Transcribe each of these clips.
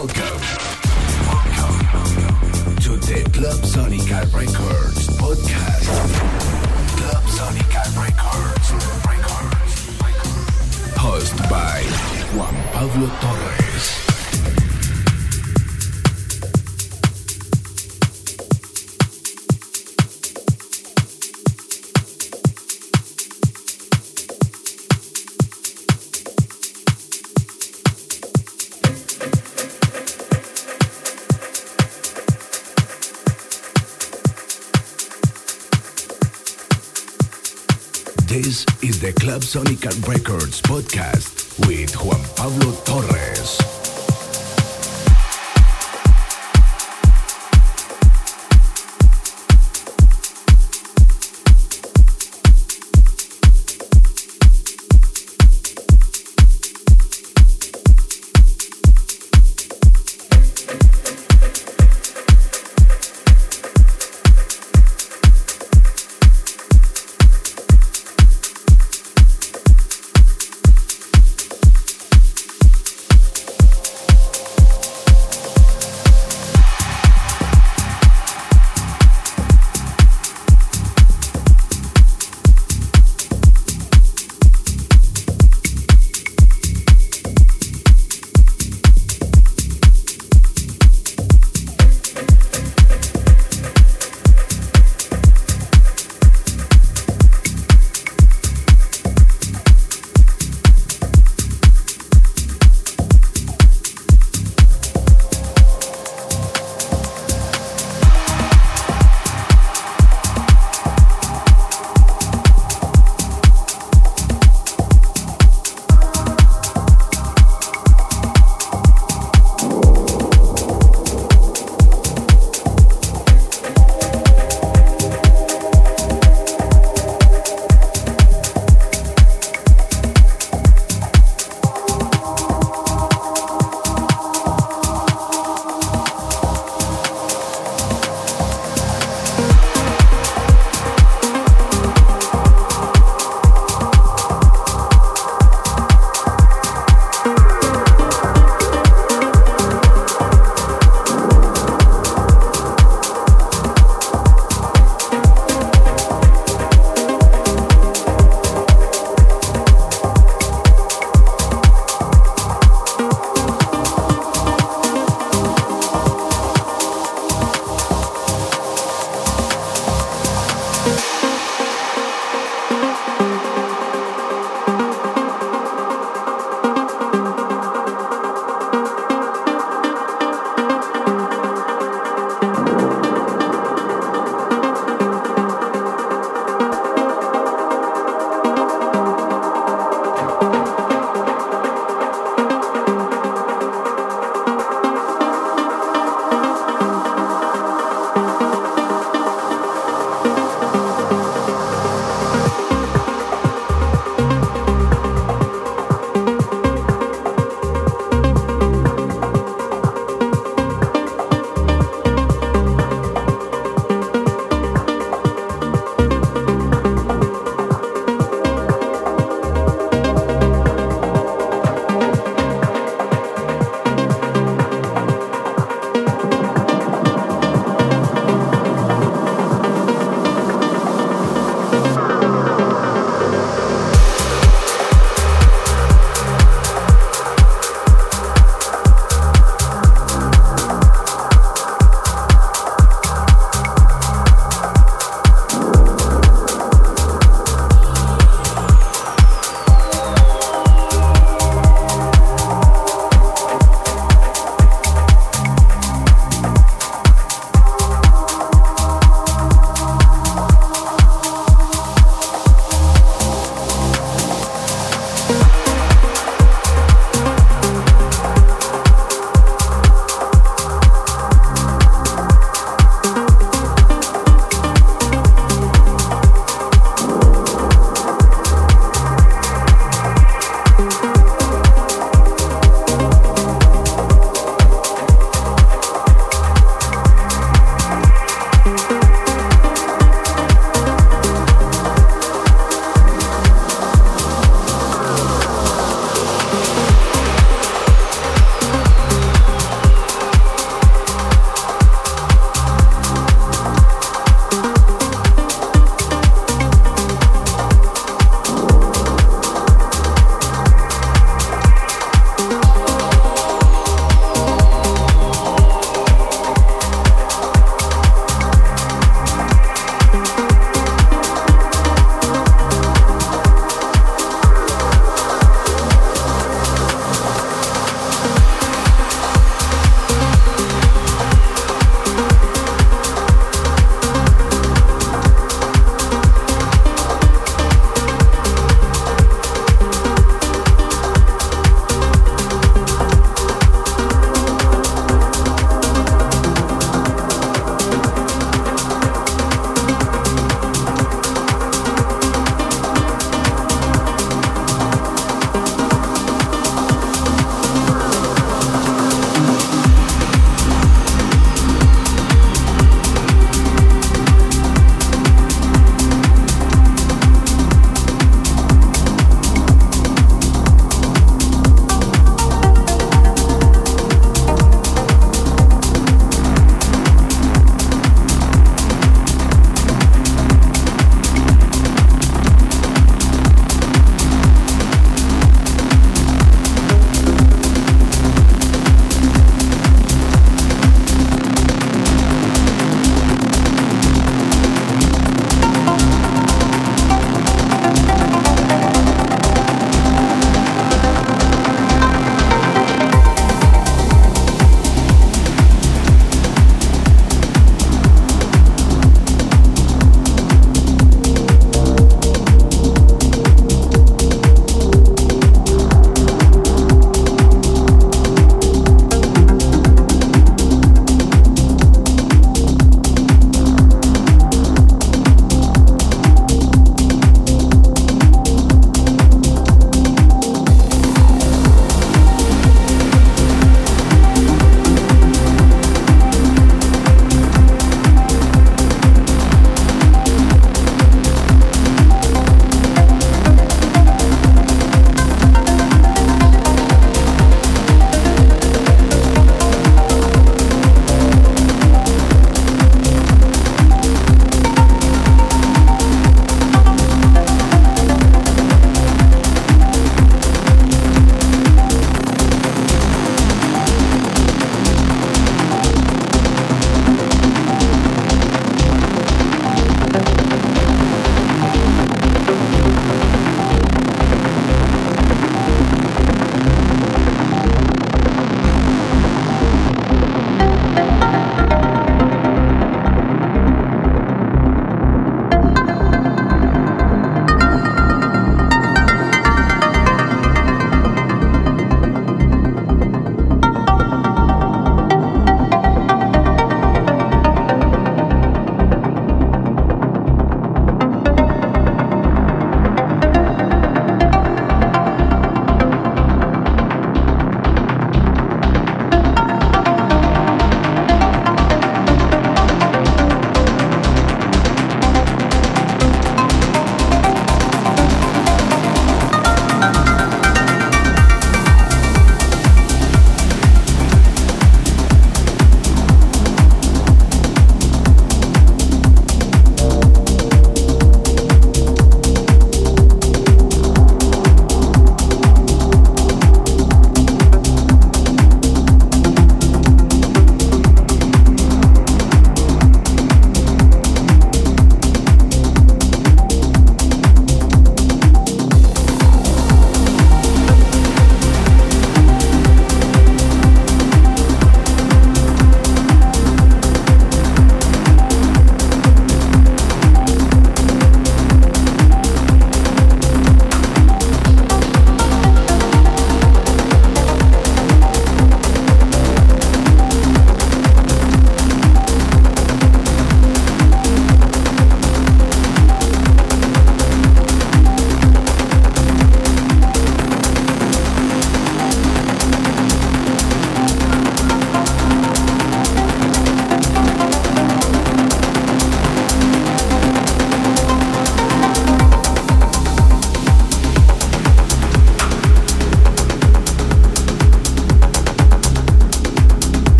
Welcome. Welcome to the Clubsonica Records podcast. Club Sonica Records. Records. Host by Juan Pablo Torrez. This is the Clubsonica Records podcast with Juan Pablo Torrez.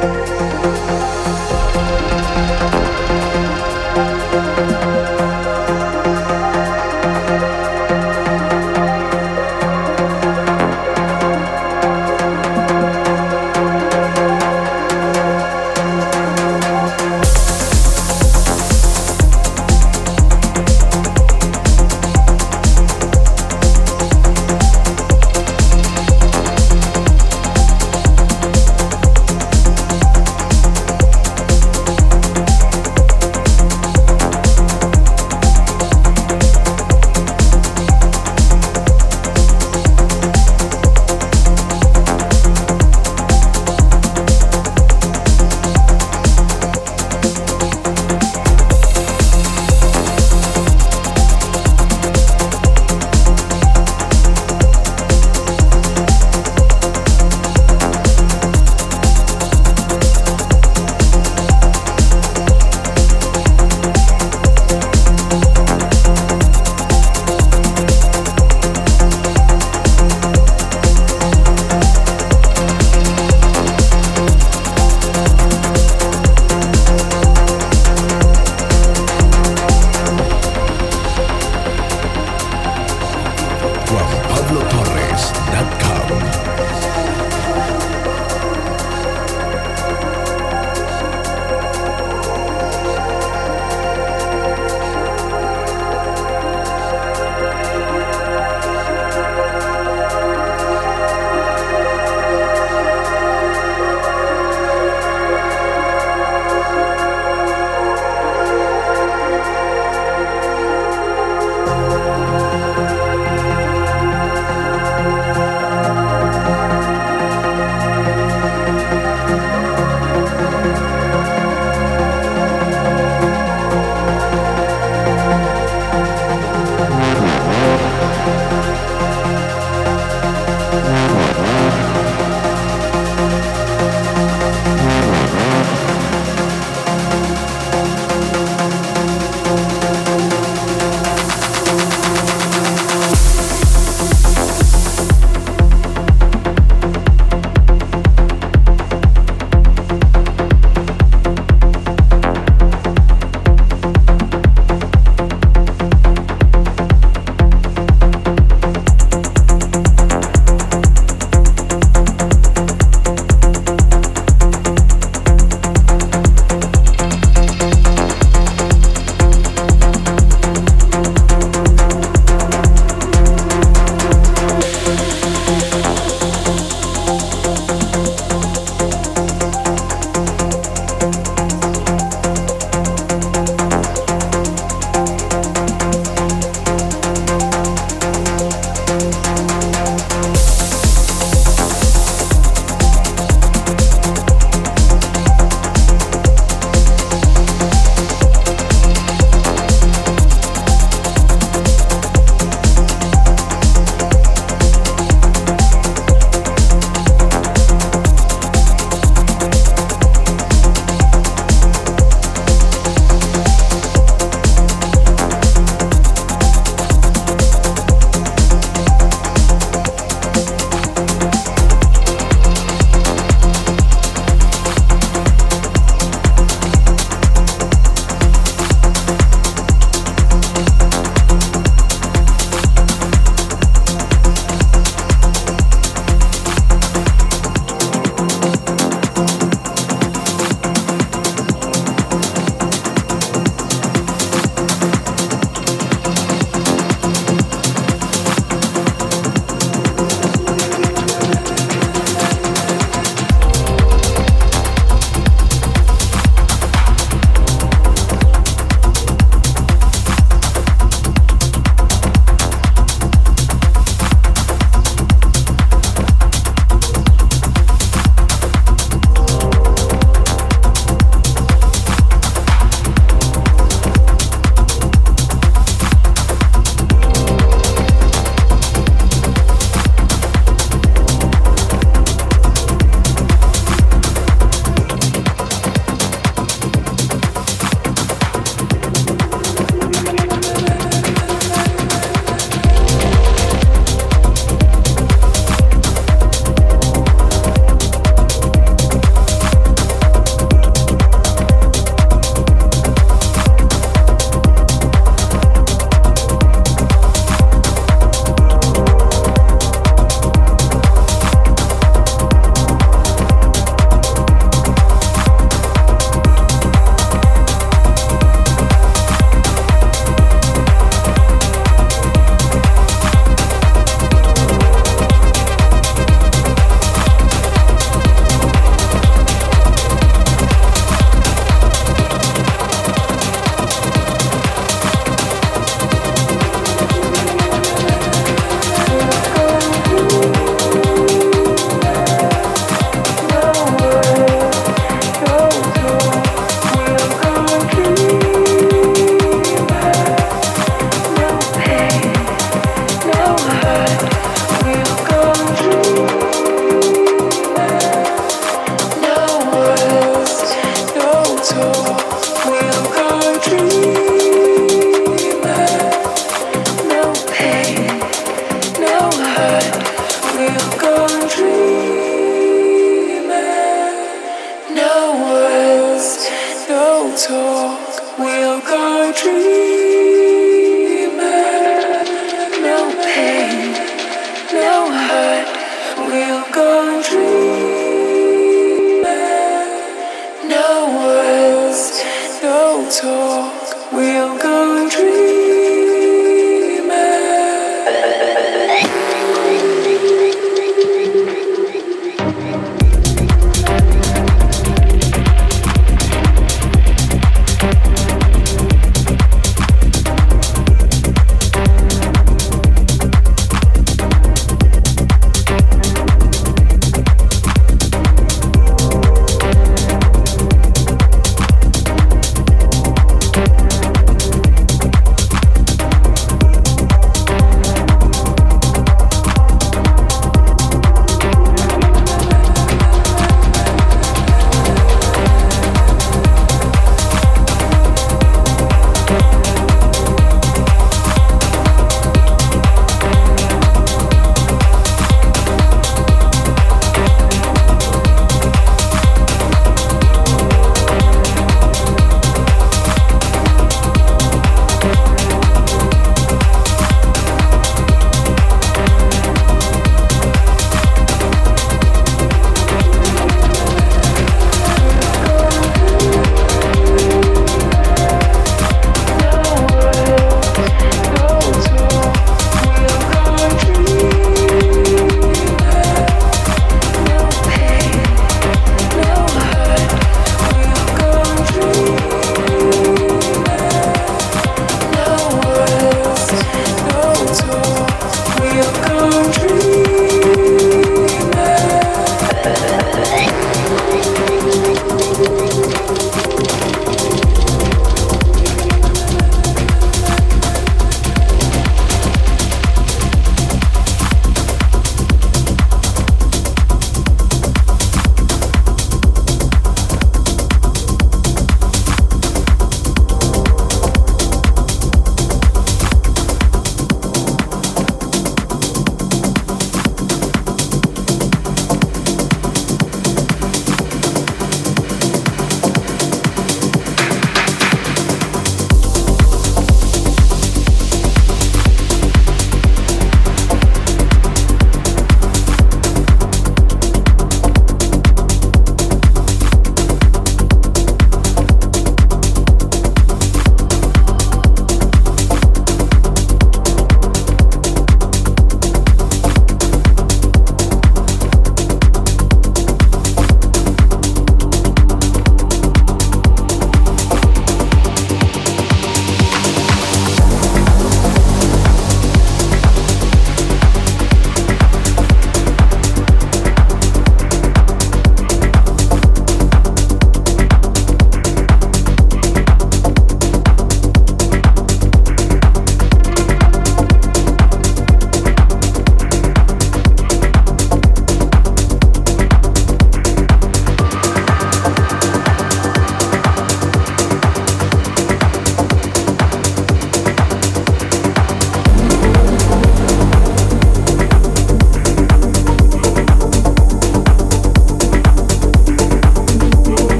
Bye.